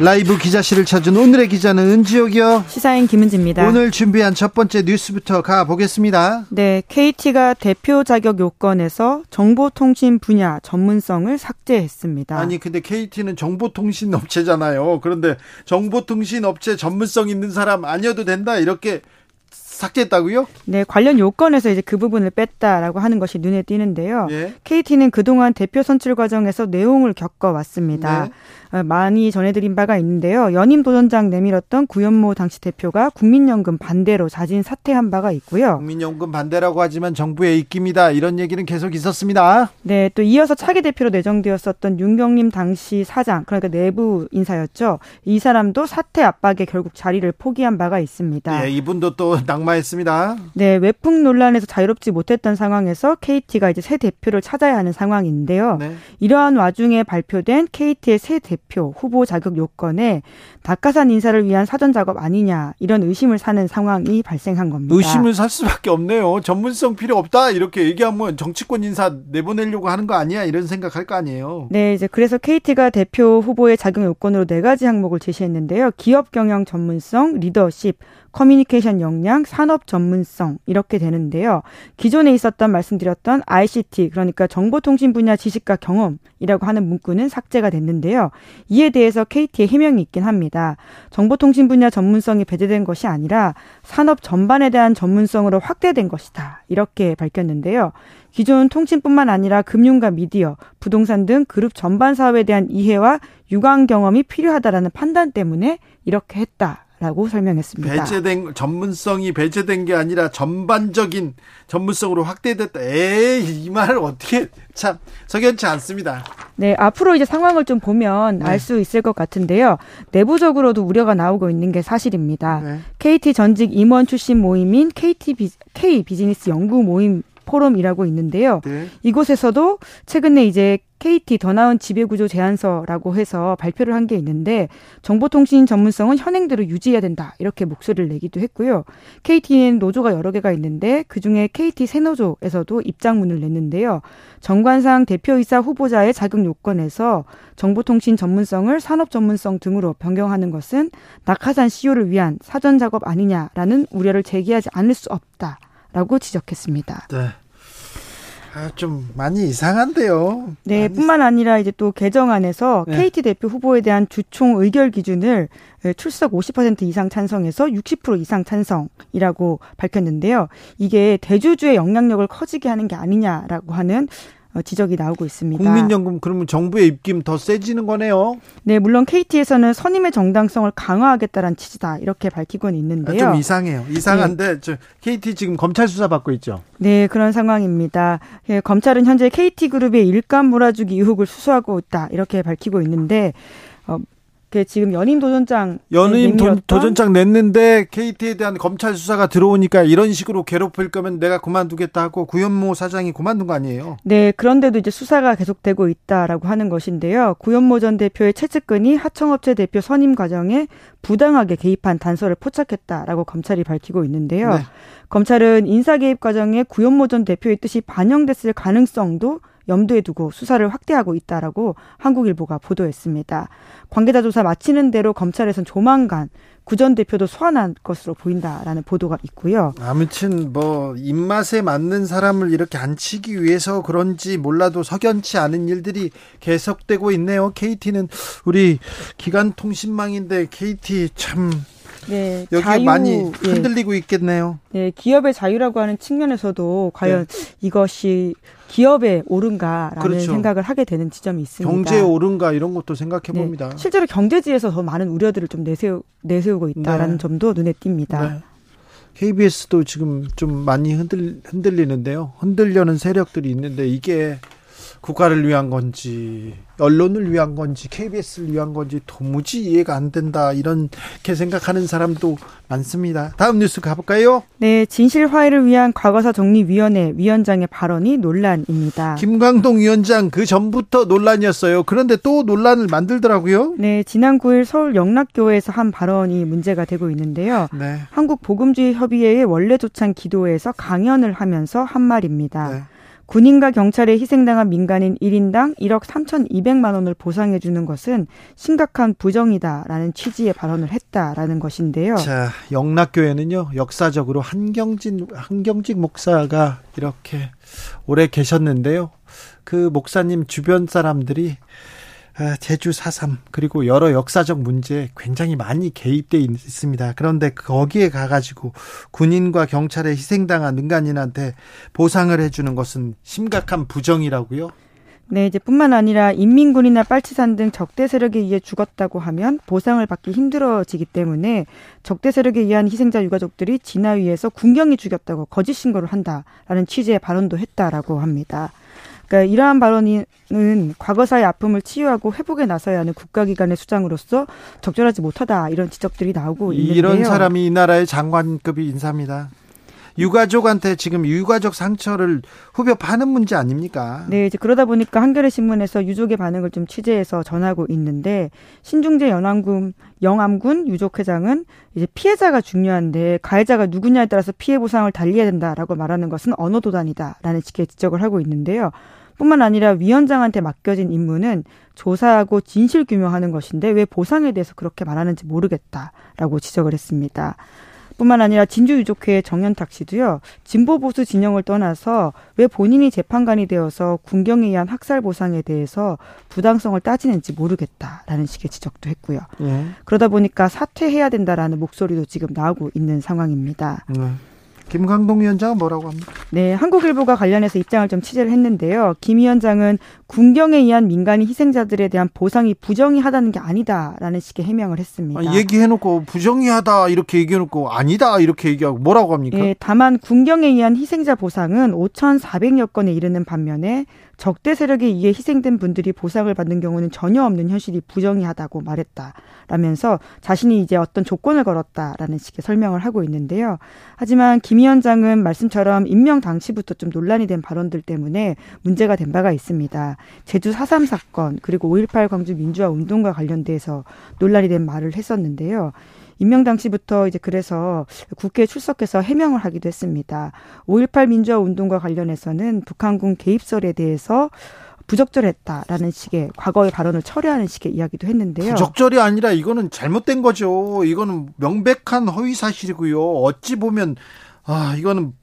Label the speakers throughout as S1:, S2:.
S1: 라이브 기자실을 찾은 오늘의 기자는 은지옥이요.
S2: 시사인 김은지입니다.
S1: 오늘 준비한 첫 번째 뉴스부터 가보겠습니다.
S2: 네, KT가 대표 자격 요건에서 정보통신 분야 전문성을 삭제했습니다.
S1: 아니 근데 KT는 정보통신 업체잖아요. 그런데 정보통신 업체 전문성 있는 사람 아니어도 된다 이렇게 삭제했다고요?
S2: 네, 관련 요건에서 이제 그 부분을 뺐다라고 하는 것이 눈에 띄는데요.
S1: 예.
S2: KT는 그동안 대표 선출 과정에서 내용을 겪어왔습니다.
S1: 네.
S2: 어, 많이 전해드린 바가 있는데요. 연임 도전장 내밀었던 구현모 당시 대표가 국민연금 반대로 자진 사퇴한 바가 있고요.
S1: 국민연금 반대라고 하지만 정부의 입김이다 이런 얘기는 계속 있었습니다.
S2: 네, 또 이어서 차기 대표로 내정되었었던 윤경림 당시 사장, 그러니까 내부 인사였죠. 이 사람도 사퇴 압박에 결국 자리를 포기한 바가 있습니다.
S1: 예, 이분도 또 낙마했습니다.
S2: 네, 외풍 논란에서 자유롭지 못했던 상황에서 KT가 이제 새 대표를 찾아야 하는 상황인데요.
S1: 네.
S2: 이러한 와중에 발표된 KT의 새 대표 후보 자격 요건에 낙하산 인사를 위한 사전 작업 아니냐 이런 의심을 사는 상황이 발생한 겁니다.
S1: 의심을 살 수밖에 없네요. 전문성 필요 없다 이렇게 얘기하면 정치권 인사 내보내려고 하는 거 아니야 이런 생각할 거 아니에요.
S2: 네, 이제 그래서 KT가 대표 후보의 자격 요건으로 네 가지 항목을 제시했는데요. 기업 경영 전문성, 리더십, 커뮤니케이션 역량, 산업 전문성 이렇게 되는데요. 기존에 있었던 말씀드렸던 ICT 그러니까 정보통신 분야 지식과 경험이라고 하는 문구는 삭제가 됐는데요. 이에 대해서 KT의 해명이 있긴 합니다. 정보통신 분야 전문성이 배제된 것이 아니라 산업 전반에 대한 전문성으로 확대된 것이다. 이렇게 밝혔는데요. 기존 통신뿐만 아니라 금융과 미디어, 부동산 등 그룹 전반 사업에 대한 이해와 유관 경험이 필요하다라는 판단 때문에 이렇게 했다. 라고 설명했습니다.
S1: 배제된 전문성이 배제된 게 아니라 전반적인 전문성으로 확대됐다. 에이 이 말을 어떻게 참 석연치 않습니다.
S2: 네, 앞으로 이제 상황을 좀 보면
S1: 네.
S2: 알수 있을 것 같은데요. 내부적으로도 우려가 나오고 있는 게 사실입니다.
S1: 네.
S2: KT 전직 임원 출신 모임인 KT 비, K 비즈니스 연구 모임 포럼이라고 있는데요.
S1: 네.
S2: 이곳에서도 최근에 이제 KT 더 나은 지배구조 제안서라고 해서 발표를 한 게 있는데 정보통신 전문성은 현행대로 유지해야 된다 이렇게 목소리를 내기도 했고요. KT는 노조가 여러 개가 있는데 그중에 KT 새노조에서도 입장문을 냈는데요. 정관상 대표이사 후보자의 자격 요건에서 정보통신 전문성을 산업 전문성 등으로 변경하는 것은 낙하산 CEO를 위한 사전 작업 아니냐라는 우려를 제기하지 않을 수 없다 라고 지적했습니다.
S1: 네. 아, 좀 많이 이상한데요.
S2: 네,
S1: 많이
S2: 뿐만 아니라 이제 또 개정안에서
S1: 네.
S2: KT 대표 후보에 대한 주총 의결 기준을 출석 50% 이상 찬성에서 60% 이상 찬성이라고 밝혔는데요. 이게 대주주의 영향력을 커지게 하는 게 아니냐라고 하는 어, 지적이 나오고 있습니다.
S1: 국민연금 그러면 정부의 입김 더 세지는 거네요.
S2: 네, 물론 KT에서는 선임의 정당성을 강화하겠다는 취지다 이렇게 밝히고는
S1: 아,
S2: 있는데요.
S1: 좀 이상해요. 이상한데 저 KT 지금 검찰 수사 받고 있죠.
S2: 네, 그런 상황입니다. 예, 검찰은 현재 KT그룹의 일감 몰아주기 의혹을 수사하고 있다 이렇게 밝히고 있는데 어, 그 지금 연임 도전장
S1: 연임 도, 도전장 냈는데 KT에 대한 검찰 수사가 들어오니까 이런 식으로 괴롭힐 거면 내가 그만두겠다 하고 구현모 사장이 그만둔 거 아니에요.
S2: 네, 그런데도 이제 수사가 계속되고 있다라고 하는 것인데요. 구현모 전 대표의 채측근이 하청업체 대표 선임 과정에 부당하게 개입한 단서를 포착했다라고 검찰이 밝히고 있는데요.
S1: 네.
S2: 검찰은 인사 개입 과정에 구현모 전 대표의 뜻이 반영됐을 가능성도 염두에 두고 수사를 확대하고 있다라고 한국일보가 보도했습니다. 관계자 조사 마치는 대로 검찰에선 조만간 구전 대표도 소환할 것으로 보인다라는 보도가 있고요.
S1: 아무튼 뭐 입맛에 맞는 사람을 이렇게 앉히기 위해서 그런지 몰라도 석연치 않은 일들이 계속되고 있네요. KT는 우리 기간 통신망인데 KT 참 네, 여기 자유, 많이 예. 흔들리고 예. 있겠네요.
S2: 네, 기업의 자유라고 하는 측면에서도 과연 네. 이것이 기업에 옳은가라는 그렇죠. 생각을 하게 되는 지점이 있습니다.
S1: 경제에 옳은가 이런 것도 생각해 네. 봅니다.
S2: 실제로 경제지에서 더 많은 우려들을 좀 내세우, 내세우고 있다라는 네. 점도 눈에 띕니다. 네.
S1: KBS도 지금 좀 많이 흔들, 흔들리는데요. 흔들려는 세력들이 있는데 이게 국가를 위한 건지 언론을 위한 건지 KBS를 위한 건지 도무지 이해가 안 된다 이렇게 생각하는 사람도 많습니다. 다음 뉴스 가볼까요?
S2: 네, 진실 화해를 위한 과거사 정리위원회 위원장의 발언이 논란입니다.
S1: 김광동 위원장 그 전부터 논란이었어요. 그런데 또 논란을 만들더라고요.
S2: 네, 지난 9일 서울 영락교회에서 한 발언이 문제가 되고 있는데요. 네. 한국 복음주의 협의회의 원래 조찬 기도에서 강연을 하면서 한 말입니다. 네. 군인과 경찰에 희생당한 민간인 1인당 1억 3,200만 원을 보상해 주는 것은 심각한 부정이다라는 취지의 발언을 했다라는 것인데요.
S1: 자, 영락교회는요. 역사적으로 한경진 한경직 목사가 이렇게 오래 계셨는데요. 그 목사님 주변 사람들이 아, 제주 4.3 그리고 여러 역사적 문제에 굉장히 많이 개입돼 있습니다. 그런데 거기에 가가지고 군인과 경찰에 희생당한 민간인한테 보상을 해주는 것은 심각한 부정이라고요?
S2: 네, 이제 뿐만 아니라 인민군이나 빨치산 등 적대 세력에 의해 죽었다고 하면 보상을 받기 힘들어지기 때문에 적대 세력에 의한 희생자 유가족들이 진화위에서 군경이 죽였다고 거짓 신고를 한다라는 취지의 발언도 했다라고 합니다. 그러니까 이러한 발언은 과거사의 아픔을 치유하고 회복에 나서야 하는 국가기관의 수장으로서 적절하지 못하다 이런 지적들이 나오고 있는데요.
S1: 이런 사람이 이 나라의 장관급이 인사입니다. 유가족한테 지금 유가족 상처를 후벼 파는 문제 아닙니까?
S2: 네, 이제 그러다 보니까 한겨레 신문에서 유족의 반응을 좀 취재해서 전하고 있는데 신중재 연암군 영암군 유족 회장은 이제 피해자가 중요한데 가해자가 누구냐에 따라서 피해 보상을 달리해야 된다라고 말하는 것은 언어 도단이다라는 식의 지적을 하고 있는데요. 뿐만 아니라 위원장한테 맡겨진 임무는 조사하고 진실 규명하는 것인데 왜 보상에 대해서 그렇게 말하는지 모르겠다라고 지적을 했습니다. 뿐만 아니라 진주유족회 정현탁 씨도요 진보 보수 진영을 떠나서 왜 본인이 재판관이 되어서 군경에 의한 학살 보상에 대해서 부당성을 따지는지 모르겠다라는 식의 지적도 했고요. 네. 그러다 보니까 사퇴해야 된다라는 목소리도 지금 나오고 있는 상황입니다. 네.
S1: 김광동 위원장은 뭐라고 합니까?
S2: 네, 한국일보가 관련해서 입장을 좀 취재를 했는데요. 김 위원장은 군경에 의한 민간인 희생자들에 대한 보상이 부정의하다는 게 아니다라는 식의 해명을 했습니다.
S1: 아, 얘기해놓고 부정의하다 이렇게 얘기해놓고 아니다 이렇게 얘기하고 뭐라고 합니까? 네,
S2: 다만 군경에 의한 희생자 보상은 5,400여 건에 이르는 반면에 적대 세력에 의해 희생된 분들이 보상을 받는 경우는 전혀 없는 현실이 부정의하다고 말했다라면서 자신이 이제 어떤 조건을 걸었다라는 식의 설명을 하고 있는데요. 하지만 김 위원장은 말씀처럼 임명 당시부터 좀 논란이 된 발언들 때문에 문제가 된 바가 있습니다. 제주 4.3 사건 그리고 5.18 광주 민주화 운동과 관련돼서 논란이 된 말을 했었는데요. 임명 당시부터 이제 그래서 국회에 출석해서 해명을 하기도 했습니다. 5.18 민주화 운동과 관련해서는 북한군 개입설에 대해서 부적절했다라는 식의 과거의 발언을 철회하는 식의 이야기도 했는데요.
S1: 부적절이 아니라 이거는 잘못된 거죠. 이거는 명백한 허위 사실이고요. 어찌 보면 아 이거는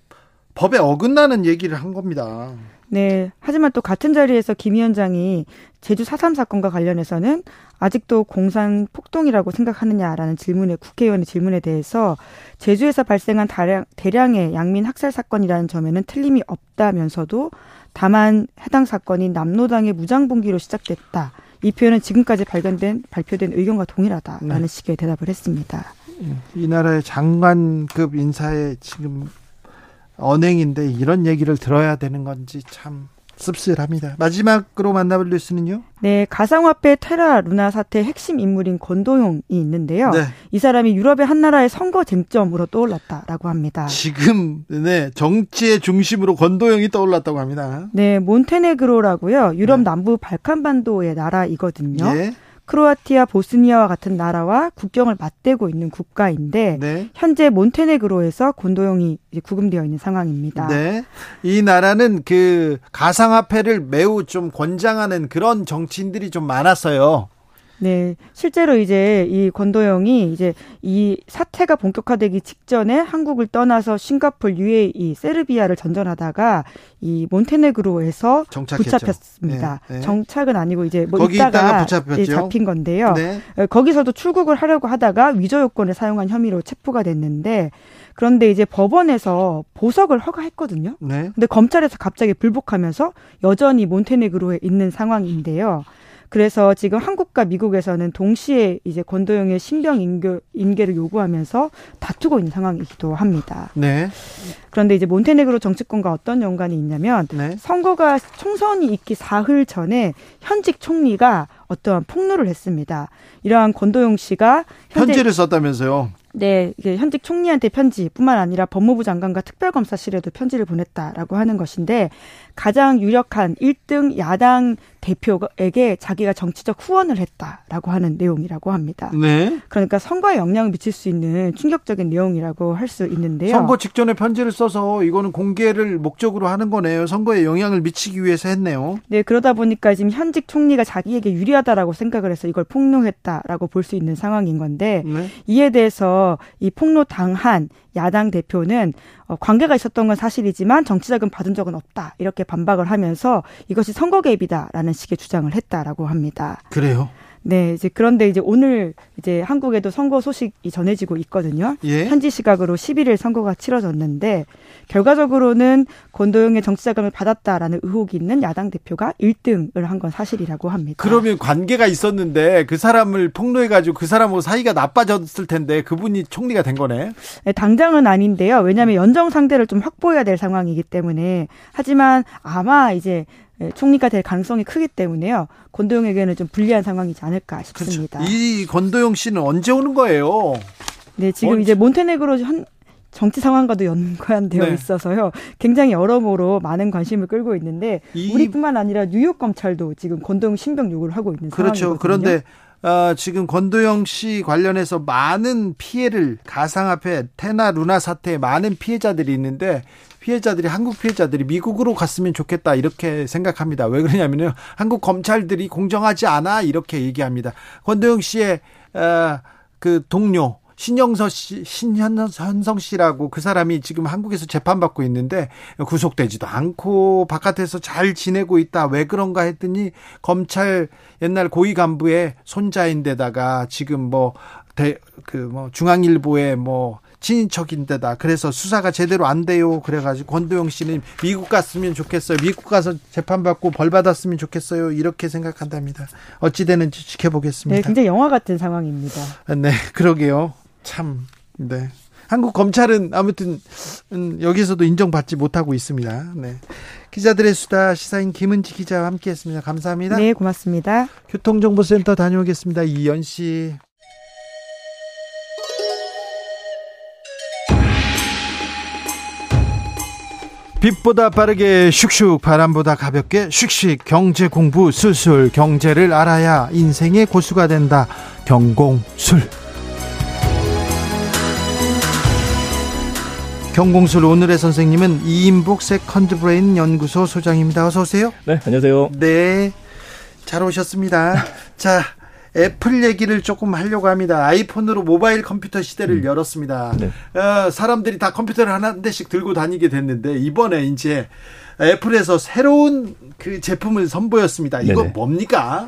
S1: 법에 어긋나는 얘기를 한 겁니다.
S2: 네. 하지만 또 같은 자리에서 김 위원장이 제주 4.3 사건과 관련해서는 아직도 공산 폭동이라고 생각하느냐라는 질문에 국회의원의 질문에 대해서 제주에서 발생한 다량, 대량의 양민 학살 사건이라는 점에는 틀림이 없다면서도 다만 해당 사건이 남노당의 무장봉기로 시작됐다. 이 표현은 지금까지 발견된 발표된 의견과 동일하다라는 네. 식의 대답을 했습니다.
S1: 이 나라의 장관급 인사에 지금 언행인데 이런 얘기를 들어야 되는 건지 참 씁쓸합니다. 마지막으로 만나볼 뉴스는요?
S2: 네, 가상화폐 테라 루나 사태 핵심 인물인 권도용이 있는데요. 네. 이 사람이 유럽의 한 나라의 선거 쟁점으로 떠올랐다라고 합니다.
S1: 지금 네 정치의 중심으로 권도용이 떠올랐다고 합니다.
S2: 네, 몬테네그로라고요. 유럽 네. 남부 발칸반도의 나라이거든요. 네. 크로아티아, 보스니아와 같은 나라와 국경을 맞대고 있는 국가인데 네. 현재 몬테네그로에서 곤도용이 구금되어 있는 상황입니다.
S1: 네. 이 나라는 그 가상화폐를 매우 좀 권장하는 그런 정치인들이 좀 많았어요.
S2: 네, 실제로 이제 이 권도영이 이제 이 사태가 본격화되기 직전에 한국을 떠나서 싱가폴, UAE, 세르비아를 전전하다가 이 몬테네그로에서 정착했죠. 붙잡혔습니다. 네, 네. 정착은 아니고 이제 뭐
S1: 거기 있다가, 있다가
S2: 잡힌 건데요. 네. 어, 거기서도 출국을 하려고 하다가 위조 요건을 사용한 혐의로 체포가 됐는데 그런데 이제 법원에서 보석을 허가했거든요. 네. 근데 검찰에서 갑자기 불복하면서 여전히 몬테네그로에 있는 상황인데요. 그래서 지금 한국과 미국에서는 동시에 이제 권도영의 신병 인교, 인계를 요구하면서 다투고 있는 상황이기도 합니다. 네. 그런데 이제 몬테네그로 정치권과 어떤 연관이 있냐면 네. 선거가 총선이 있기 사흘 전에 현직 총리가 어떠한 폭로를 했습니다. 이러한 권도영 씨가
S1: 편지를 썼다면서요?
S2: 네, 현직 총리한테 편지뿐만 아니라 법무부 장관과 특별검사실에도 편지를 보냈다라고 하는 것인데 가장 유력한 1등 야당 대표에게 자기가 정치적 후원을 했다라고 하는 내용이라고 합니다. 네. 그러니까 선거에 영향을 미칠 수 있는 충격적인 내용이라고 할 수 있는데요.
S1: 선거 직전에 편지를 써서 이거는 공개를 목적으로 하는 거네요. 선거에 영향을 미치기 위해서 했네요.
S2: 네, 그러다 보니까 지금 현직 총리가 자기에게 유리하다라고 생각을 해서 이걸 폭로했다라고 볼 수 있는 상황인 건데 네. 이에 대해서 이 폭로 당한 야당 대표는 어, 관계가 있었던 건 사실이지만 정치자금 받은 적은 없다 이렇게 반박을 하면서 이것이 선거 개입이다라는 식의 주장을 했다라고 합니다.
S1: 그래요?
S2: 네, 이제 그런데 이제 오늘 이제 한국에도 선거 소식이 전해지고 있거든요. 예? 현지 시각으로 11일 선거가 치러졌는데 결과적으로는 권도영의 정치자금을 받았다라는 의혹이 있는 야당 대표가 1등을 한 건 사실이라고 합니다.
S1: 그러면 관계가 있었는데 그 사람을 폭로해가지고 그 사람하고 사이가 나빠졌을 텐데 그분이 총리가 된 거네.
S2: 네, 당장은 아닌데요. 왜냐하면 연정 상대를 좀 확보해야 될 상황이기 때문에 하지만 아마 이제 예, 총리가 될 가능성이 크기 때문에요. 권도영에게는 좀 불리한 상황이지 않을까 싶습니다.
S1: 그렇죠. 이 권도영 씨는 언제 오는 거예요?
S2: 네, 지금 언제? 이제 몬테네그로 현, 정치 상황과도 연관되어 네. 있어서요. 굉장히 여러모로 많은 관심을 끌고 있는데 이... 우리뿐만 아니라 뉴욕 검찰도 지금 권도영 신병 요구를 하고 있는
S1: 그렇죠.
S2: 상황이거든요.
S1: 그런데 어, 지금 권도영 씨 관련해서 많은 피해를 가상화폐 테나 루나 사태에 많은 피해자들이 있는데 피해자들이 한국 피해자들이 미국으로 갔으면 좋겠다 이렇게 생각합니다. 왜 그러냐면요. 한국 검찰들이 공정하지 않아 이렇게 얘기합니다. 권도영 씨의 어, 그 동료 신영서 씨, 신현성 씨라고 그 사람이 지금 한국에서 재판받고 있는데 구속되지도 않고 바깥에서 잘 지내고 있다. 왜 그런가 했더니 검찰 옛날 고위 간부의 손자인데다가 지금 뭐 대, 그 뭐 중앙일보에 뭐 친인척인데다. 그래서 수사가 제대로 안 돼요. 그래가지고 권도영 씨는 미국 갔으면 좋겠어요. 미국 가서 재판받고 벌 받았으면 좋겠어요. 이렇게 생각한답니다. 어찌 되는지 지켜보겠습니다.
S2: 네, 굉장히 영화 같은 상황입니다.
S1: 네, 그러게요. 참, 네. 한국 검찰은 아무튼 음, 여기서도 인정받지 못하고 있습니다. 네. 기자들의 수다 시사인 김은지 기자와 함께했습니다. 감사합니다.
S2: 네, 고맙습니다.
S1: 교통정보센터 다녀오겠습니다. 이연 씨. 빛보다 빠르게 슉슉 바람보다 가볍게 슉슉 경제 공부 술술 경제를 알아야 인생의 고수가 된다 경공술 경공술 오늘의 선생님은 이임복 세컨드 브레인 연구소 소장입니다 어서 오세요
S3: 네 안녕하세요
S1: 네 잘 오셨습니다 자 애플 얘기를 조금 하려고 합니다. 아이폰으로 모바일 컴퓨터 시대를 음. 열었습니다. 네. 어, 사람들이 다 컴퓨터를 하나 한 대씩 들고 다니게 됐는데 이번에 이제 애플에서 새로운 그 제품을 선보였습니다. 이거 네네. 뭡니까?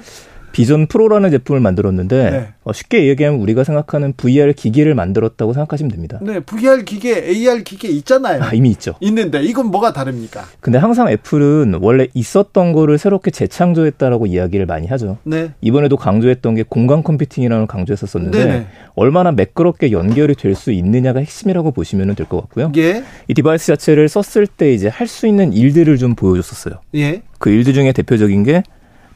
S3: 비전 프로라는 제품을 만들었는데 네. 어, 쉽게 얘기하면 우리가 생각하는 VR 기기를 만들었다고 생각하시면 됩니다.
S1: 네, VR 기계, AR 기계 있잖아요.
S3: 아, 이미 있죠.
S1: 있는데 이건 뭐가 다릅니까?
S3: 근데 항상 애플은 원래 있었던 거를 새롭게 재창조했다라고 이야기를 많이 하죠. 네. 이번에도 강조했던 게 공간 컴퓨팅이라는 걸 강조했었었는데 네네. 얼마나 매끄럽게 연결이 될 수 있느냐가 핵심이라고 보시면 될 것 같고요. 예. 이 device 자체를 썼을 때 이제 할 수 있는 일들을 좀 보여줬었어요. 예. 그 일들 중에 대표적인 게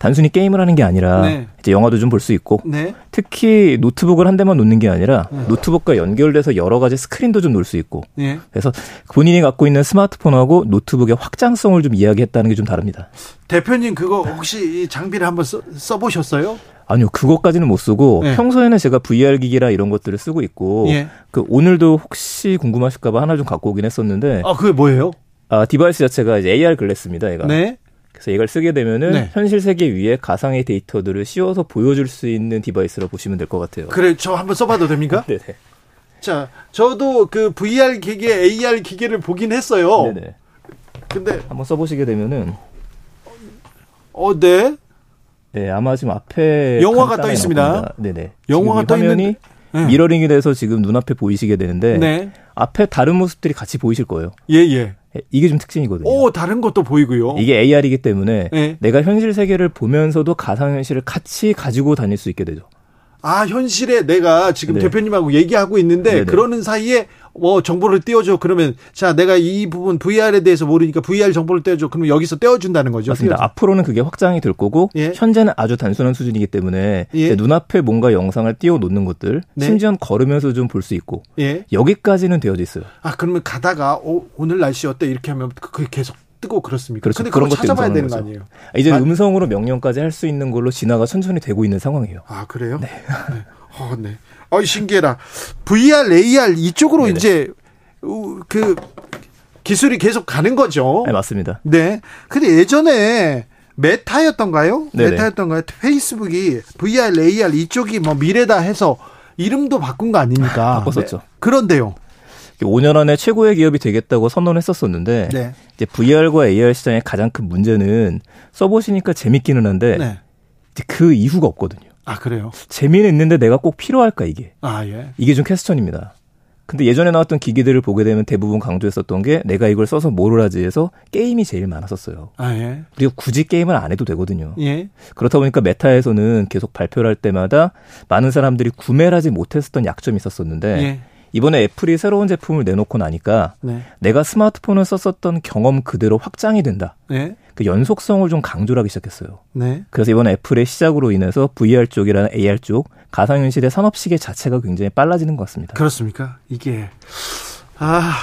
S3: 단순히 게임을 하는 게 아니라 네. 이제 영화도 좀 볼 수 있고 네. 특히 노트북을 한 대만 놓는 게 아니라 네. 노트북과 연결돼서 여러 가지 스크린도 좀 놓을 수 있고 네. 그래서 본인이 갖고 있는 스마트폰하고 노트북의 확장성을 좀 이야기했다는 게 좀 다릅니다.
S1: 대표님 그거 혹시 이 장비를 한번 써, 써보셨어요?
S3: 아니요, 그것까지는 못 쓰고 네. 평소에는 제가 VR 기기라 이런 것들을 쓰고 있고 예. 그 오늘도 혹시 궁금하실까봐 하나 좀 갖고 오긴 했었는데
S1: 아 그게 뭐예요?
S3: 아 device 자체가 이제 AR glass입니다, 얘가. 네. 그래서 이걸 쓰게 되면은 네. 현실 세계 위에 가상의 데이터들을 씌워서 보여줄 수 있는 device라 보시면 될 것 같아요.
S1: 그래, 저 한번 써봐도 됩니까?
S3: 네네.
S1: 자, 저도 그 VR 기계, AR 기계를 보긴 했어요. 네네.
S3: 근데 한번 써보시게 되면은
S1: 어, 네.
S3: 네, 아마 지금 앞에
S1: 영화가 떠 있습니다.
S3: 네네.
S1: 영화가 떠 있는
S3: 네. mirroring이 돼서 지금 눈앞에 보이시게 되는데 네. 앞에 다른 모습들이 같이 보이실 거예요.
S1: 예, 예.
S3: 예 이게 좀 특징이거든요.
S1: 오, 다른 것도 보이고요.
S3: 이게 AR이기 때문에 네. 내가 현실 세계를 보면서도 가상현실을 같이 가지고 다닐 수 있게 되죠.
S1: 아, 현실에 내가 지금 네. 대표님하고 얘기하고 있는데 네네. 그러는 사이에 뭐 정보를 띄워줘. 그러면 자, 내가 이 부분 VR에 대해서 모르니까 VR 정보를 띄워줘. 그러면 여기서 떼어준다는 거죠.
S3: 맞습니다. 띄워줘. 앞으로는 그게 확장이 될 거고 예. 현재는 아주 단순한 수준이기 때문에 예. 눈앞에 뭔가 영상을 띄워놓는 것들 네. 심지어 걸으면서 좀 볼 수 있고 예. 여기까지는 되어져 있어요.
S1: 아, 그러면 가다가 오, 오늘 날씨 어때 이렇게 하면 그게 계속 뜨고 그렇습니까?
S3: 그렇죠. 그런 것 찾아봐야 되는 거죠. 거 아니에요? 이제 아, 음성으로 명령까지 할 수 있는 걸로 진화가 천천히 되고 있는 상황이에요.
S1: 아 그래요? 네. 네. 어, 네. 어, 신기해라. VR, AR 이쪽으로 네네. 이제 그 기술이 계속 가는 거죠.
S3: 네, 맞습니다.
S1: 네. 근데 예전에 메타였던가요? 네네. 메타였던가요? 페이스북이 VR, AR 이쪽이 뭐 미래다 해서 이름도 바꾼 거 아닙니까?
S3: 바꿨었죠. 네.
S1: 그런데요.
S3: 5년 안에 최고의 기업이 되겠다고 선언했었었는데 네. 이제 VR과 AR 시장의 가장 큰 문제는 써보시니까 재밌기는 한데 네. 그 이후가 없거든요.
S1: 아 그래요?
S3: 재미는 있는데 내가 꼭 필요할까 이게?
S1: 아 예.
S3: 이게 좀 question입니다. 근데 예전에 나왔던 기기들을 보게 되면 대부분 강조했었던 게 내가 이걸 써서 뭐를 하지 해서 게임이 제일 많았었어요.
S1: 아, 예.
S3: 그리고 굳이 게임을 안 해도 되거든요.
S1: 예.
S3: 그렇다 보니까 메타에서는 계속 발표를 할 때마다 많은 사람들이 구매를 하지 못했었던 약점이 있었었는데 예. 이번에 애플이 새로운 제품을 내놓고 나니까 네. 내가 스마트폰을 썼었던 경험 그대로 확장이 된다. 네. 그 연속성을 좀 강조를 하기 시작했어요.
S1: 네.
S3: 그래서 이번 애플의 시작으로 인해서 VR 쪽이라는 AR 쪽 가상현실의 산업 시계 자체가 굉장히 빨라지는 것 같습니다.
S1: 그렇습니까? 이게 아,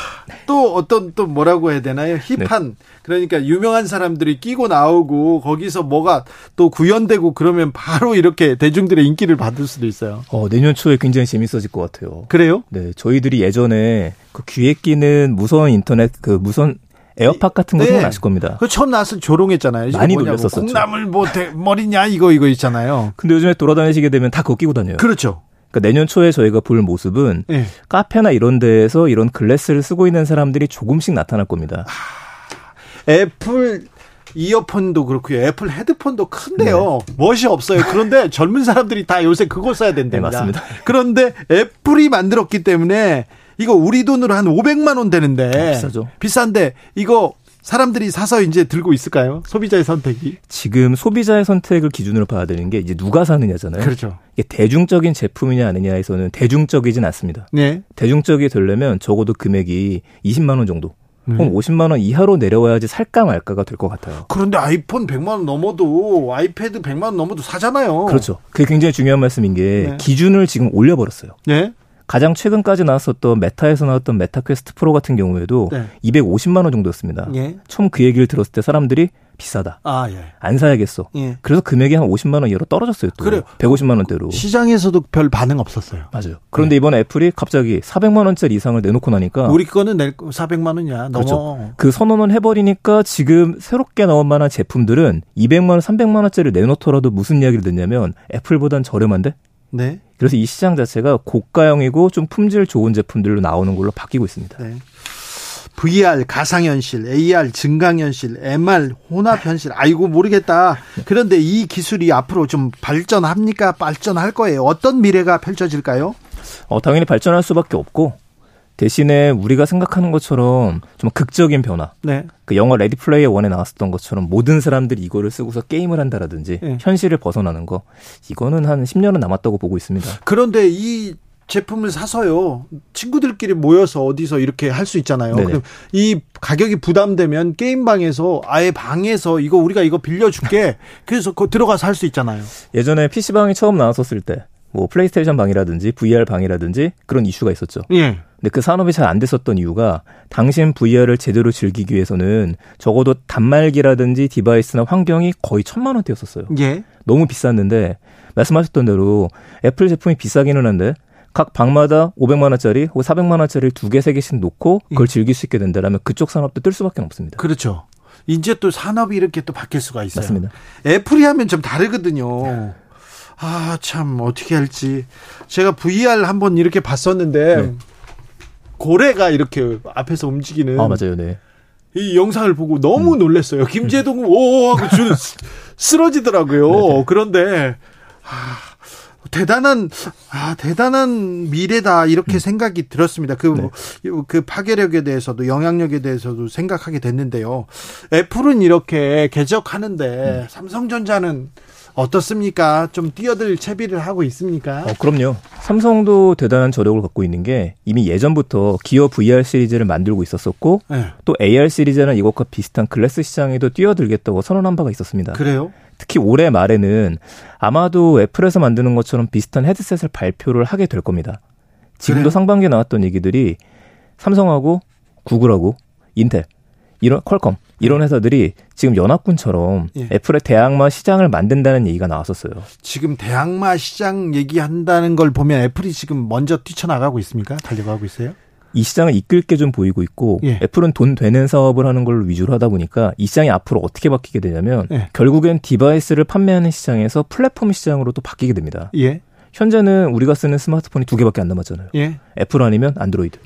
S1: 또 어떤 또 뭐라고 해야 되나요? 힙한 네. 그러니까 유명한 사람들이 끼고 나오고 거기서 뭐가 또 구현되고 그러면 바로 이렇게 대중들의 인기를 받을 수도 있어요.
S3: 어, 내년 초에 굉장히 재밌어질 것 같아요.
S1: 그래요?
S3: 네, 저희들이 예전에 그 귀에 끼는 무선 인터넷 그 무선 에어팟 같은 거 네. 생각나실 겁니다.
S1: 그 처음 나왔을 조롱했잖아요.
S3: 많이 놀렸었죠.
S1: 콩나물 뭐 머리냐 이거 이거 있잖아요.
S3: 근데 요즘에 돌아다니시게 되면 다 그거 끼고 다녀요.
S1: 그렇죠.
S3: 그러니까 내년 초에 저희가 볼 모습은 네. 카페나 이런 데에서 이런 글래스를 쓰고 있는 사람들이 조금씩 나타날 겁니다.
S1: 하, 애플 이어폰도 그렇고요. 애플 헤드폰도 큰데요. 네. 멋이 없어요. 그런데 젊은 사람들이 다 요새 그거 써야 된답니다. 네,
S3: 맞습니다.
S1: 그런데 애플이 만들었기 때문에 이거 우리 돈으로 한 500만 원 되는데
S3: 아, 비싸죠.
S1: 비싼데 이거 사람들이 사서 이제 들고 있을까요? 소비자의 선택이?
S3: 지금 소비자의 선택을 기준으로 봐야 되는 게 이제 누가 사느냐잖아요.
S1: 그렇죠.
S3: 이게 대중적인 제품이냐 아니냐에서는 대중적이진 않습니다.
S1: 네.
S3: 대중적이 되려면 적어도 금액이 20만 원 정도. 네. 혹은 50만 원 이하로 내려와야지 살까 말까가 될 것 같아요.
S1: 그런데 아이폰 100만 원 넘어도 아이패드 100만 원 넘어도 사잖아요.
S3: 그렇죠. 그게 굉장히 중요한 말씀인 게 네. 기준을 지금 올려버렸어요.
S1: 네.
S3: 가장 최근까지 나왔었던 메타에서 나왔던 Meta Quest Pro 같은 경우에도 네. 250만 원 정도였습니다.
S1: 예.
S3: 처음 그 얘기를 들었을 때 사람들이 비싸다.
S1: 아, 예.
S3: 안 사야겠어.
S1: 예.
S3: 그래서 금액이 한 50만 원 이하로 떨어졌어요. 또.
S1: 그래요.
S3: 150만 원대로.
S1: 시장에서도 별 반응 없었어요.
S3: 맞아요. 그런데 네. 이번 애플이 갑자기 400만 원짜리 이상을 내놓고 나니까
S1: 우리 거는 낼 400만 원이야.
S3: 그렇죠. 넘어. 그 선언을 해버리니까 지금 새롭게 나온 만한 제품들은 200만 원, 300만 원짜리 내놓더라도 무슨 이야기를 듣냐면 애플보단 저렴한데
S1: 네.
S3: 그래서 이 시장 자체가 고가형이고 좀 품질 좋은 제품들로 나오는 걸로 바뀌고 있습니다.
S1: 네. VR 가상현실, AR 증강현실, MR 혼합현실. 아이고 모르겠다. 그런데 이 기술이 앞으로 좀 발전합니까? 발전할 거예요. 어떤 미래가 펼쳐질까요?
S3: 어, 당연히 발전할 수밖에 없고 대신에 우리가 생각하는 것처럼 좀 극적인 변화.
S1: 네.
S3: 그 영화 Ready Player One에 나왔었던 것처럼 모든 사람들이 이거를 쓰고서 게임을 한다라든지 네. 현실을 벗어나는 거 이거는 한 10년은 남았다고 보고 있습니다.
S1: 그런데 이 제품을 사서요 친구들끼리 모여서 어디서 이렇게 할 수 있잖아요. 그럼 이 가격이 부담되면 게임 방에서 아예 방에서 이거 우리가 이거 빌려줄게. 그래서 그 들어가서 할 수 있잖아요.
S3: 예전에 PC 방이 처음 나왔었을 때. 뭐 플레이스테이션 방이라든지 VR 방이라든지 그런 이슈가 있었죠.
S1: 예.
S3: 근데 그 산업이 잘 안 됐었던 이유가 당시 VR을 제대로 즐기기 위해서는 적어도 단말기라든지 device나 환경이 거의 천만 원대였었어요.
S1: 예.
S3: 너무 비쌌는데 말씀하셨던 대로 애플 제품이 비싸기는 한데 각 방마다 500만 원짜리 혹은 400만 원짜리 두 개, 세 개씩 놓고 그걸 예. 즐길 수 있게 된다면 그쪽 산업도 뜰 수밖에 없습니다.
S1: 그렇죠. 이제 또 산업이 이렇게 또 바뀔 수가 있어요.
S3: 맞습니다.
S1: 애플이 하면 좀 다르거든요. 아, 참, 어떻게 할지. 제가 VR 한번 이렇게 봤었는데, 네. 고래가 이렇게 앞에서 움직이는.
S3: 아, 맞아요, 네.
S1: 이 영상을 보고 너무 음. 놀랐어요. 김재동, 오, 하고 주 쓰러지더라고요. 네. 그런데, 아, 대단한 아 대단한 미래다 이렇게 음. 생각이 들었습니다. 그그 네. 그 파괴력에 대해서도 영향력에 대해서도 생각하게 됐는데요. 애플은 이렇게 개척하는데 음. 삼성전자는 어떻습니까? 좀 뛰어들 채비를 하고 있습니까?
S3: 어, 그럼요. 삼성도 대단한 저력을 갖고 있는 게 이미 예전부터 기어 VR 시리즈를 만들고 있었었고 네. 또 AR 시리즈는 이것과 비슷한 글래스 시장에도 뛰어들겠다고 선언한 바가 있었습니다.
S1: 그래요?
S3: 특히 올해 말에는 아마도 애플에서 만드는 것처럼 비슷한 헤드셋을 발표를 하게 될 겁니다. 지금도 그래요? 상반기에 나왔던 얘기들이 삼성하고 구글하고 인텔 이런 퀄컴 이런 회사들이 지금 연합군처럼 예. 애플의 대항마 시장을 만든다는 얘기가 나왔었어요.
S1: 지금 대항마 시장 얘기한다는 걸 보면 애플이 지금 먼저 뛰쳐나가고 있습니까? 달려가고 있어요?
S3: 이 시장을 이끌 게 좀 보이고 있고 예. 애플은 돈 되는 사업을 하는 걸로 위주로 하다 보니까 이 시장이 앞으로 어떻게 바뀌게 되냐면 예. 결국엔 device를 판매하는 시장에서 플랫폼 시장으로 또 바뀌게 됩니다. 예. 현재는 우리가 쓰는 스마트폰이 두 개밖에 안 남았잖아요. 예. 애플 아니면 안드로이드.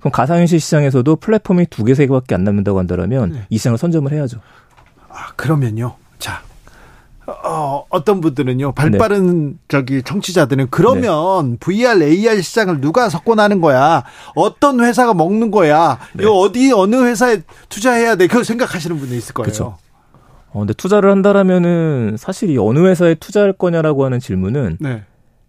S3: 예. 그럼 가상현실 시장에서도 플랫폼이 두 개, 세 개밖에 안 남는다고 한다면 네. 이 시장을 선점을 해야죠.
S1: 아, 그러면요. 자, 어, 어떤 분들은요, 발 빠른 네. 저기 청취자들은 그러면 네. VR, AR 시장을 누가 석권하는 거야? 어떤 회사가 먹는 거야? 네. 이거 어디 어느 회사에 투자해야 돼? 그걸 생각하시는 분이 있을 거예요. 그렇죠.
S3: 어, 근데 투자를 한다라면은 사실 이 어느 회사에 투자할 거냐라고 하는 질문은 네.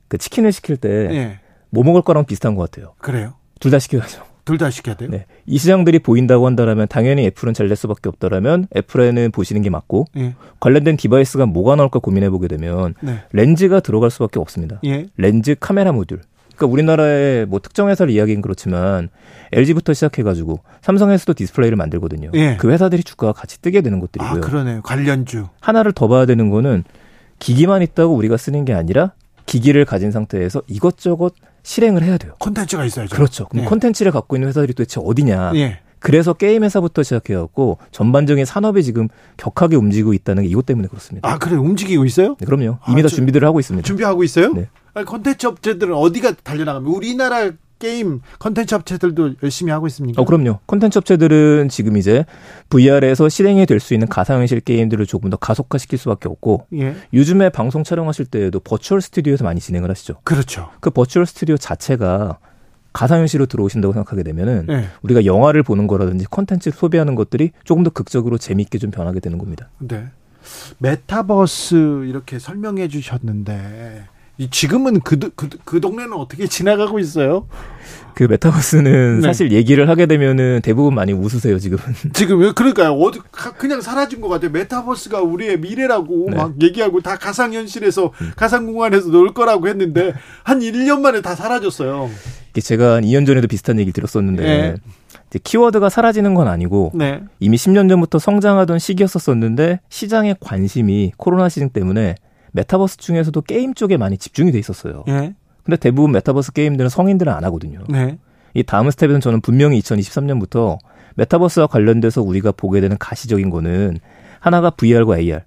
S3: 그 치킨을 시킬 때 뭐 네. 먹을 거랑 비슷한 것 같아요.
S1: 그래요?
S3: 둘 다 시켜야죠.
S1: 둘 다 시켜야 돼요?
S3: 네. 이 시장들이 보인다고 한다면 당연히 애플은 잘 될 수밖에 없다라면 애플에는 보시는 게 맞고 예. 관련된 device가 뭐가 나올까 고민해 보게 되면 네. 렌즈가 들어갈 수밖에 없습니다. 예. 렌즈 카메라 모듈. 그러니까 우리나라의 뭐 특정 회사를 이야기는 그렇지만 LG부터 시작해가지고 삼성에서도 디스플레이를 만들거든요. 예. 그 회사들이 주가가 같이 뜨게 되는 것들이고요. 아,
S1: 그러네요. 관련주.
S3: 하나를 더 봐야 되는 거는 기기만 있다고 우리가 쓰는 게 아니라 기기를 가진 상태에서 이것저것 실행을 해야 돼요.
S1: 콘텐츠가 있어야죠.
S3: 그렇죠. 그럼 예. 콘텐츠를 갖고 있는 회사들이 도대체 어디냐. 예. 그래서 게임 회사부터 시작해갖고 전반적인 산업이 지금 격하게 움직이고 있다는 게 이것 때문에 그렇습니다.
S1: 아, 그래 움직이고 있어요?
S3: 네, 그럼요. 이미 아, 다 준비들을 하고 있습니다.
S1: 준비하고 있어요? 네. 콘텐츠 업체들은 어디가 달려나가면 우리나라 게임 컨텐츠 업체들도 열심히 하고 있습니까?
S3: 어, 그럼요. 컨텐츠 업체들은 지금 이제 VR에서 실행이 될 수 있는 가상현실 게임들을 조금 더 가속화시킬 수밖에 없고 예. 요즘에 방송 촬영하실 때에도 virtual studio에서 많이 진행을 하시죠.
S1: 그렇죠.
S3: 그 virtual studio 자체가 가상현실로 들어오신다고 생각하게 되면은 네. 우리가 영화를 보는 거라든지 컨텐츠를 소비하는 것들이 조금 더 극적으로 재미있게 좀 변하게 되는 겁니다.
S1: 네. 메타버스 이렇게 설명해 주셨는데 지금은 그, 그, 그 동네는 어떻게 지나가고 있어요?
S3: 그 메타버스는 네. 사실 얘기를 하게 되면은 대부분 많이 웃으세요, 지금은.
S1: 지금, 그러니까요. 어디, 그냥 사라진 것 같아요. 메타버스가 우리의 미래라고 네. 막 얘기하고 다 가상 현실에서, 음. 가상 공간에서 놀 거라고 했는데, 한 1년 만에 다 사라졌어요.
S3: 제가 한 2년 전에도 비슷한 얘기 들었었는데, 네. 키워드가 사라지는 건 아니고, 네. 이미 10년 전부터 성장하던 시기였었었는데, 시장의 관심이 코로나 시즌 때문에 메타버스 중에서도 게임 쪽에 많이 집중이 돼 있었어요. 예. 근데 대부분 메타버스 게임들은 성인들은 안 하거든요. 네. 이 다음 스텝에는 저는 분명히 2023년부터 메타버스와 관련돼서 우리가 보게 되는 가시적인 거는 하나가 VR과 AR.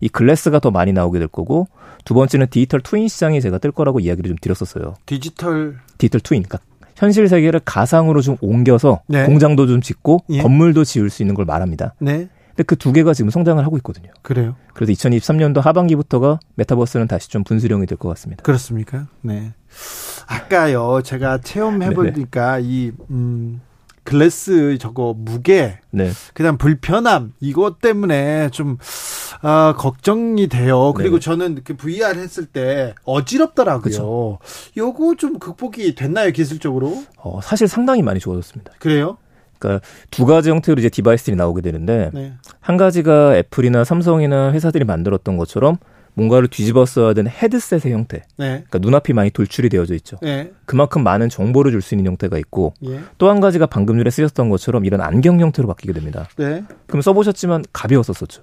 S3: 이 glass가 더 많이 나오게 될 거고 두 번째는 digital twin 시장이 제가 뜰 거라고 이야기를 좀 드렸었어요. digital digital twin. 그러니까 현실 세계를 가상으로 좀 옮겨서 네. 공장도 좀 짓고 예. 건물도 지을 수 있는 걸 말합니다. 네. 근데 그 두 개가 지금 성장을 하고 있거든요.
S1: 그래요?
S3: 그래서 2023년도 하반기부터가 메타버스는 다시 좀 분수령이 될 것 같습니다.
S1: 그렇습니까? 네. 아까요, 제가 체험해 보니까 이, 음, 글래스 저거 무게, 네. 그다음 불편함 이것 때문에 좀 아, 걱정이 돼요. 그리고 네 저는 그 VR 했을 때 어지럽더라고요. 그쵸. 요거 좀 극복이 됐나요 기술적으로?
S3: 어, 사실 상당히 많이 좋아졌습니다.
S1: 그래요?
S3: 그러니까 두 가지 형태로 이제 디바이스들이 나오게 되는데 네. 한 가지가 애플이나 삼성이나 회사들이 만들었던 것처럼 뭔가를 뒤집어 써야 되는 헤드셋의 형태. 네. 그러니까 눈앞이 많이 돌출이 되어져 있죠. 네. 그만큼 많은 정보를 줄 수 있는 형태가 있고 예. 또 한 가지가 방금 전에 쓰셨던 것처럼 이런 안경 형태로 바뀌게 됩니다. 네. 그럼 써보셨지만 가벼웠었었죠.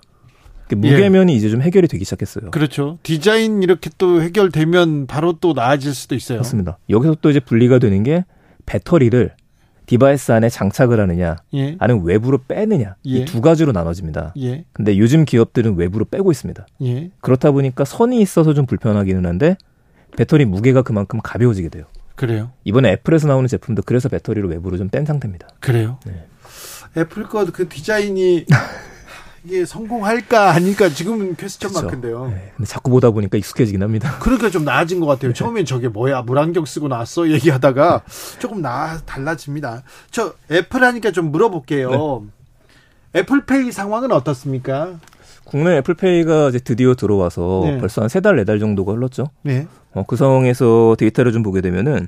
S3: 무게면이 예. 이제 좀 해결이 되기 시작했어요.
S1: 그렇죠. 디자인 이렇게 또 해결되면 바로 또 나아질 수도 있어요.
S3: 맞습니다. 여기서 또 이제 분리가 되는 게 배터리를 device 안에 장착을 하느냐, 예. 아니면 외부로 빼느냐 예. 이 두 가지로 나눠집니다. 예. 근데 요즘 기업들은 외부로 빼고 있습니다. 예. 그렇다 보니까 선이 있어서 좀 불편하기는 한데 배터리 무게가 그만큼 가벼워지게 돼요.
S1: 그래요?
S3: 이번에 애플에서 나오는 제품도 그래서 배터리를 외부로 좀 뺀 상태입니다.
S1: 그래요? 네. 애플 거 그 디자인이 이게 성공할까 아닐까 지금은 question mark인데요. 네.
S3: 근데 자꾸 보다 보니까 익숙해지긴 합니다.
S1: 그러니까 좀 나아진 것 같아요. 네. 처음엔 저게 뭐야 물안경 쓰고 나왔어 얘기하다가 조금 나 달라집니다. 저 애플 하니까 좀 물어볼게요. 네. 애플페이 상황은 어떻습니까?
S3: 국내 애플페이가 이제 드디어 들어와서 네. 벌써 한 세 달, 네 달 정도가 흘렀죠. 네. 어, 그 상황에서 데이터를 좀 보게 되면은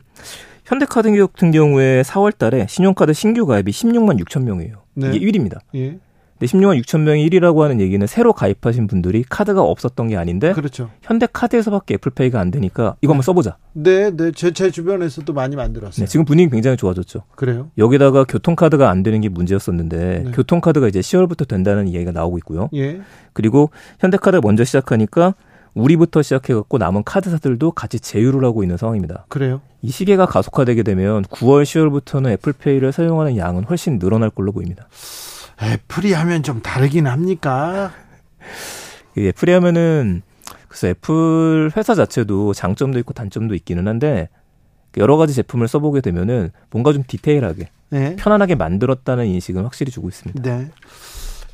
S3: 현대카드 같은 경우에 4월 달에 신용카드 신규 가입이 16만 6천 명이에요. 네. 이게 1위입니다. 예. 근데 16만 6천 명이 1위라고 하는 얘기는 새로 가입하신 분들이 카드가 없었던 게 아닌데 그렇죠. 현대카드에서밖에 애플페이가 안 되니까 이거 한번 써보자.
S1: 네, 네. 제, 제 주변에서도 많이 만들었어요. 네,
S3: 지금 분위기 굉장히 좋아졌죠.
S1: 그래요?
S3: 여기다가 교통카드가 안 되는 게 문제였었는데 네. 교통카드가 이제 10월부터 된다는 이야기가 나오고 있고요. 예. 그리고 현대카드 먼저 시작하니까 우리부터 시작해갖고 남은 카드사들도 같이 제휴를 하고 있는 상황입니다.
S1: 그래요?
S3: 이 시계가 가속화되게 되면 9월, 10월부터는 애플페이를 사용하는 양은 훨씬 늘어날 걸로 보입니다.
S1: 애플이 하면 좀 다르긴 합니까?
S3: 애플이 하면은 그래서 애플 회사 자체도 장점도 있고 단점도 있기는 한데 여러 가지 제품을 써보게 되면은 뭔가 좀 디테일하게 네. 편안하게 만들었다는 인식은 확실히 주고 있습니다. 네.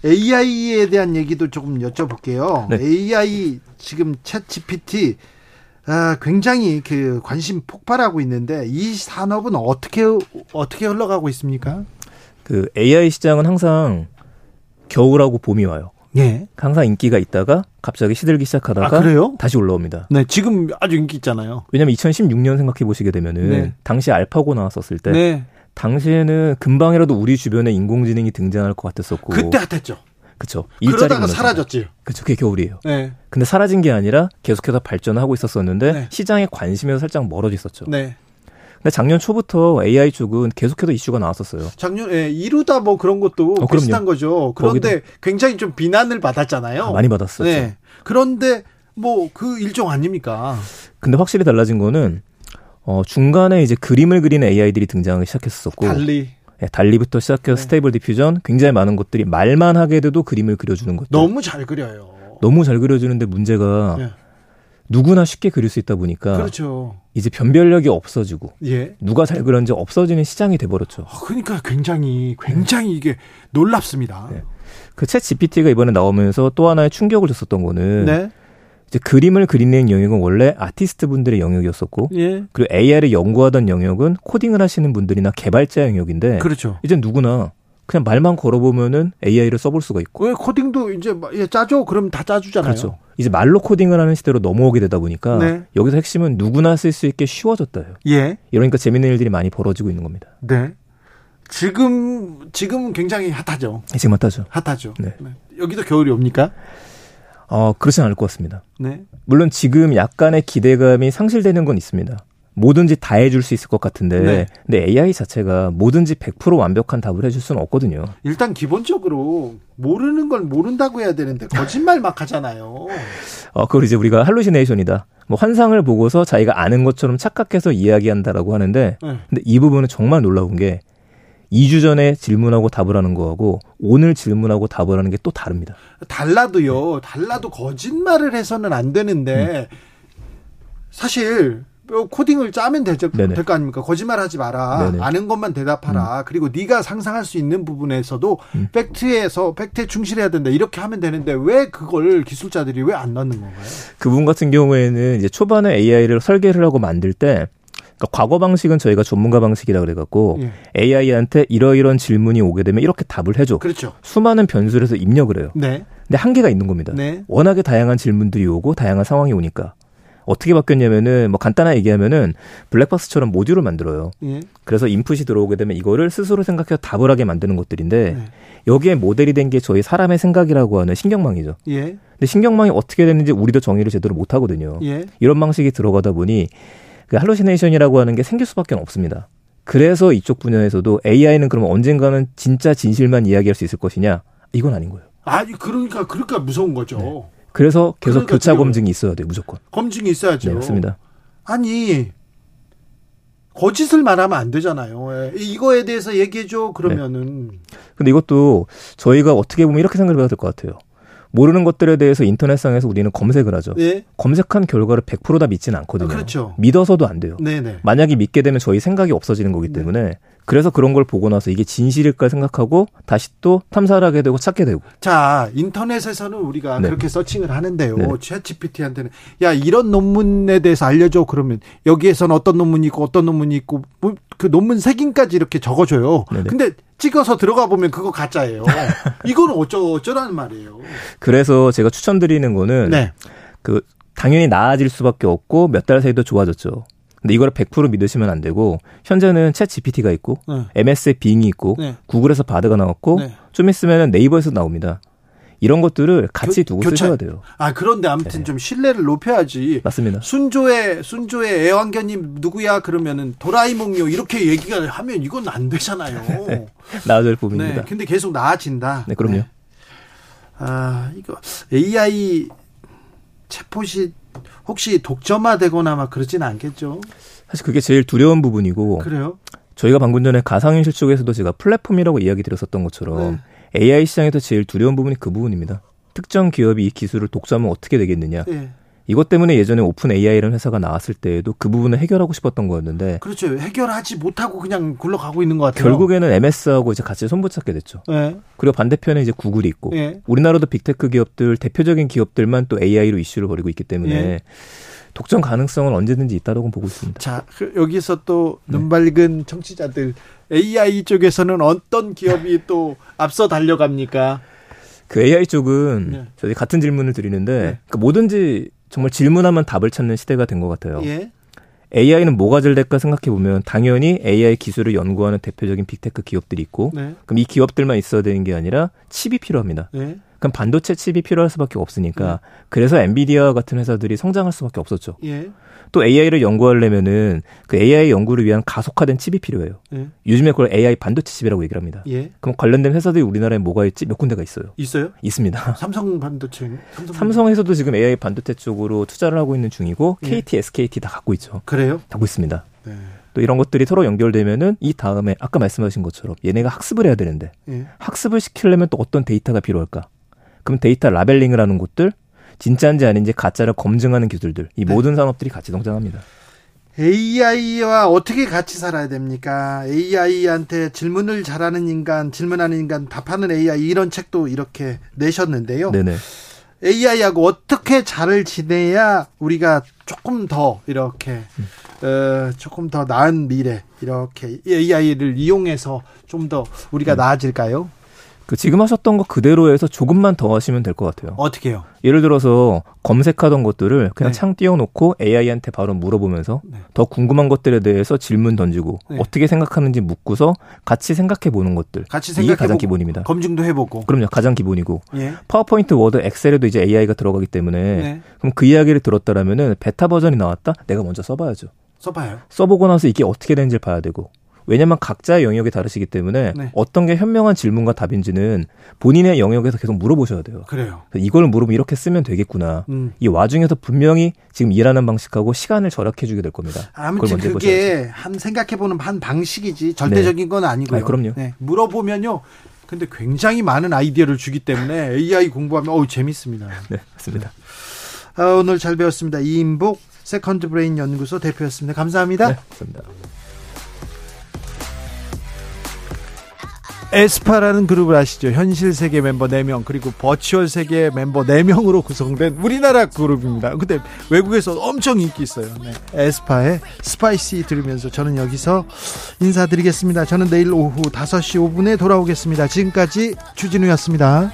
S1: AI에 대한 얘기도 조금 여쭤볼게요. 네. AI 지금 챗 GPT 아, 굉장히 그 관심 폭발하고 있는데 이 산업은 어떻게 어떻게 흘러가고 있습니까?
S3: 그 AI 시장은 항상 겨울하고 봄이 와요. 예. 항상 인기가 있다가 갑자기 시들기 시작하다가 아, 다시 올라옵니다.
S1: 네, 지금 아주 인기 있잖아요.
S3: 왜냐면 2016년 생각해 보시게 되면은 네. 당시 알파고 나왔었을 때 네. 당시에는 금방이라도 우리 주변에 인공지능이 등장할 것 같았었고
S1: 그때 핫했죠.
S3: 그쵸.
S1: 그러다가 사라졌지.
S3: 그쵸. 그게 겨울이에요. 네. 근데 사라진 게 아니라 계속해서 발전하고 있었었는데 네. 시장의 관심에서 살짝 멀어져 있었죠. 네. 근데 작년 초부터 AI 쪽은 계속해서 이슈가 나왔었어요.
S1: 작년에 예, 이루다 뭐 그런 것도 어, 비슷한 거죠. 그런데 굉장히 좀 비난을 받았잖아요. 아,
S3: 많이 받았었죠. 네.
S1: 그런데 뭐 그 일종 아닙니까?
S3: 근데 확실히 달라진 거는 어 중간에 이제 그림을 그리는 AI들이 등장하기 시작했었고
S1: DALL-E
S3: 예, DALL-E부터 시작해서 네. Stable Diffusion 굉장히 많은 것들이 말만 하게 돼도 그림을 그려주는 것들
S1: 너무 잘 그려요.
S3: 너무 잘 그려주는데 문제가 네. 누구나 쉽게 그릴 수 있다 보니까
S1: 그렇죠.
S3: 이제 변별력이 없어지고 예. 누가 잘 그렸는지 없어지는 시장이 돼버렸죠.
S1: 아, 그러니까 굉장히 굉장히 네. 이게 놀랍습니다. 네.
S3: 그 ChatGPT가 이번에 나오면서 또 하나의 충격을 줬었던 거는 네. 이제 그림을 그리는 영역은 원래 아티스트 분들의 영역이었었고 예. 그리고 AI를 연구하던 영역은 코딩을 하시는 분들이나 개발자 영역인데
S1: 그렇죠.
S3: 이제 누구나 그냥 말만 걸어보면은 AI를 써볼 수가 있고.
S1: 왜 코딩도 이제 짜죠? 그럼 다 짜주잖아요.
S3: 그렇죠. 이제 말로 코딩을 하는 시대로 넘어오게 되다 보니까 네. 여기서 핵심은 누구나 쓸 수 있게 쉬워졌다요. 예. 이러니까 재밌는 일들이 많이 벌어지고 있는 겁니다.
S1: 네. 지금 지금 굉장히 핫하죠.
S3: 네, 지금 핫하죠.
S1: 핫하죠. 네. 네. 여기도 겨울이 옵니까?
S3: 어, 그렇진 않을 것 같습니다. 네. 물론 지금 약간의 기대감이 상실되는 건 있습니다. 뭐든지 다 해줄 수 있을 것 같은데 네. 근데 AI 자체가 뭐든지 100% 완벽한 답을 해줄 수는 없거든요.
S1: 일단 기본적으로 모르는 걸 모른다고 해야 되는데 거짓말 막 하잖아요.
S3: 어, 그걸 이제 우리가 할루시네이션이다. 뭐 환상을 보고서 자기가 아는 것처럼 착각해서 이야기한다라고 하는데 네. 근데 이 부분은 정말 놀라운 게 2주 전에 질문하고 답을 하는 거하고 오늘 질문하고 답을 하는 게 또 다릅니다.
S1: 달라도요. 달라도 거짓말을 해서는 안 되는데 음. 사실 어, 코딩을 짜면. 될 거 아닙니까? 거짓말하지 마라. 네네. 아는 것만 대답하라. 음. 그리고 네가 상상할 수 있는 부분에서도 음. 팩트에서 팩트에 충실해야 된다. 이렇게 하면 되는데 왜 그걸 기술자들이 왜 안 넣는 건가요?
S3: 그분 같은 경우에는 이제 초반에 AI를 설계를 하고 만들 때 그러니까 과거 방식은 저희가 전문가 방식이라 그래갖고 예. AI한테 이러이런 질문이 오게 되면 이렇게 답을 해줘.
S1: 그렇죠.
S3: 수많은 변수를 해서 입력을 해요. 네. 근데 한계가 있는 겁니다. 네. 워낙에 다양한 질문들이 오고 다양한 상황이 오니까. 어떻게 바뀌었냐면은 뭐 간단하게 얘기하면은 블랙박스처럼 모듈을 만들어요. 예. 그래서 인풋이 들어오게 되면 이거를 스스로 생각해서 답을 하게 만드는 것들인데 예. 여기에 모델이 된 게 저희 사람의 생각이라고 하는 신경망이죠. 예. 근데 신경망이 어떻게 되는지 우리도 정의를 제대로 못 하거든요. 예. 이런 방식이 들어가다 보니 그 할로시네이션이라고 하는 게 생길 수밖에 없습니다. 그래서 이쪽 분야에서도 AI는 그러면 언젠가는 진짜 진실만 이야기할 수 있을 것이냐? 이건 아닌 거예요.
S1: 아니 그러니까 그러니까 무서운 거죠. 네.
S3: 그래서 계속 그러니까 교차 검증이 있어야 돼요, 무조건.
S1: 검증이 있어야죠.
S3: 네, 맞습니다.
S1: 아니, 거짓을 말하면 안 되잖아요. 예. 이거에 대해서 얘기해 줘 그러면은. 네.
S3: 근데 이것도 저희가 어떻게 보면 이렇게 생각을 해야 될 것 같아요. 모르는 것들에 대해서 인터넷상에서 우리는 검색을 하죠. 네. 검색한 결과를 100%다 믿지는 않거든요. 아, 그렇죠. 믿어서도 안 돼요. 네네. 만약에 믿게 되면 저희 생각이 없어지는 거기 네. 때문에 네. 그래서 그런 걸 보고 나서 이게 진실일까 생각하고 다시 또 탐사를 하게 되고 찾게 되고.
S1: 자, 인터넷에서는 우리가 네. 그렇게 서칭을 하는데요. 네. 챗GPT한테는 야, 이런 논문에 대해서 알려줘. 그러면 여기에서는 어떤 논문이 있고 어떤 논문이 있고 뭐그 논문 색인까지 이렇게 적어줘요. 네네. 근데 찍어서 들어가 보면 그거 가짜예요. 이거는 어쩌, 어쩌라는 말이에요.
S3: 그래서 제가 추천드리는 거는 네. 그 당연히 나아질 수밖에 없고 몇 달 사이도 좋아졌죠. 근데 이거를 100% 믿으시면 안 되고 현재는 챗 GPT가 있고 네. MS의 빙이 있고 네. 구글에서 바드가 나왔고 네. 좀 있으면 네이버에서 나옵니다. 이런 것들을 같이 교, 두고 교차. 쓰셔야 돼요.
S1: 아 그런데 아무튼 네. 좀 신뢰를 높여야지.
S3: 맞습니다.
S1: 순조의 순조의 애완견님 누구야 그러면은 도라이몽요 이렇게 얘기가 하면 이건 안 되잖아요. 네.
S3: 나아질 부분입니다.
S1: 네. 근데 계속 나아진다.
S3: 네, 그럼요. 네.
S1: 아 이거 AI 챗봇이 혹시 독점화되거나 막 그러지는 않겠죠?
S3: 사실 그게 제일 두려운 부분이고.
S1: 그래요?
S3: 저희가 방금 전에 가상현실 쪽에서도 제가 플랫폼이라고 이야기 드렸었던 것처럼 네. AI 시장에서 제일 두려운 부분이 그 부분입니다. 특정 기업이 이 기술을 독점하면 어떻게 되겠느냐. 네. 이것 때문에 예전에 OpenAI라는 회사가 나왔을 때에도 그 부분을 해결하고 싶었던 거였는데
S1: 그렇죠. 해결하지 못하고 그냥 굴러가고 있는 것 같아요.
S3: 결국에는 MS하고 이제 같이 손붙잡게 됐죠. 네. 그리고 반대편에 이제 구글이 있고 네. 우리나라도 빅테크 기업들 대표적인 기업들만 또 AI로 이슈를 벌이고 있기 때문에 네. 독점 가능성은 언제든지 있다고 보고 있습니다.
S1: 자, 그 여기서 또 네. 눈밝은 청취자들 AI 쪽에서는 어떤 기업이 또 앞서 달려갑니까?
S3: 그 AI 쪽은 네. 저희 같은 질문을 드리는데 그 뭐든지 정말 질문하면 답을 찾는 시대가 된 것 같아요. 예. AI는 뭐가 잘 될까 생각해 보면 당연히 AI 기술을 연구하는 대표적인 빅테크 기업들이 있고 네. 그럼 이 기업들만 있어야 되는 게 아니라 칩이 필요합니다. 네. 그럼 반도체 칩이 필요할 수밖에 없으니까 네. 그래서 엔비디아 같은 회사들이 성장할 수밖에 없었죠. 예. 또 AI를 연구하려면은 그 AI 연구를 위한 가속화된 칩이 필요해요. 예. 요즘에 그걸 AI 반도체 칩이라고 얘기를 합니다. 예. 그럼 관련된 회사들이 우리나라에 뭐가 있지? 몇 군데가 있어요.
S1: 있어요?
S3: 있습니다.
S1: 삼성 반도체.
S3: 삼성 에서도 지금 AI 반도체 쪽으로 투자를 하고 있는 중이고 예. KT, SKT 다 갖고 있죠.
S1: 그래요?
S3: 갖고 있습니다. 네. 또 이런 것들이 서로 연결되면은 이 다음에 아까 말씀하신 것처럼 얘네가 학습을 해야 되는데 예. 학습을 시키려면 또 어떤 데이터가 필요할까? 그럼 데이터 라벨링을 하는 곳들 진짜인지 아닌지 가짜를 검증하는 기술들 이 네. 모든 산업들이 같이 동장합니다.
S1: AI와 어떻게 같이 살아야 됩니까? AI한테 질문을 잘하는 인간, 질문하는 인간, 답하는 AI 이런 책도 이렇게 내셨는데요. 네네. AI하고 어떻게 잘 지내야 우리가 조금 더 이렇게 음. 어, 조금 더 나은 미래 이렇게 AI를 이용해서 좀 더 우리가 음. 나아질까요?
S3: 그 지금 하셨던 거 그대로 해서 조금만 더 하시면 될 것 같아요.
S1: 어떻게요?
S3: 예를 들어서 검색하던 것들을 그냥 네. 창 띄워놓고 AI한테 바로 물어보면서 네. 더 궁금한 것들에 대해서 질문 던지고 네. 어떻게 생각하는지 묻고서 같이 생각해 보는 것들. 같이 생각해 이게 가장 기본입니다.
S1: 검증도 해보고.
S3: 그럼요, 가장 기본이고. 예. 파워포인트, 워드, 엑셀에도 이제 AI가 들어가기 때문에 네. 그럼 그 이야기를 들었다라면은 베타 버전이 나왔다. 내가 먼저 써봐야죠.
S1: 써봐요.
S3: 써보고 나서 이게 어떻게 되는지 봐야 되고 왜냐면 각자의 영역이 다르시기 때문에 네. 어떤 게 현명한 질문과 답인지는 본인의 영역에서 계속 물어보셔야 돼요.
S1: 그래요.
S3: 이걸 물으면 이렇게 쓰면 되겠구나. 음. 이 와중에서 분명히 지금 일하는 방식하고 시간을 절약해 주게 될 겁니다.
S1: 아무튼 그게 한 생각해 보는 한 방식이지 절대적인 네. 건 아니고요. 아니,
S3: 그럼요.
S1: 네. 물어보면요. 근데 굉장히 많은 아이디어를 주기 때문에 AI 공부하면 어우 재밌습니다.
S3: 네, 맞습니다.
S1: 아, 오늘 잘 배웠습니다. 이임복 Second Brain 연구소 대표였습니다. 감사합니다.
S3: 네, 감사합니다.
S1: 에스파라는 그룹을 아시죠? 현실 세계 멤버 4명 그리고 virtual 세계 멤버 4명으로 구성된 우리나라 그룹입니다. 근데 외국에서 엄청 인기 있어요. 네. 에스파의 Spicy 들으면서 저는 여기서 인사드리겠습니다. 저는 내일 오후 5시 5분에 돌아오겠습니다. 지금까지 주진우였습니다.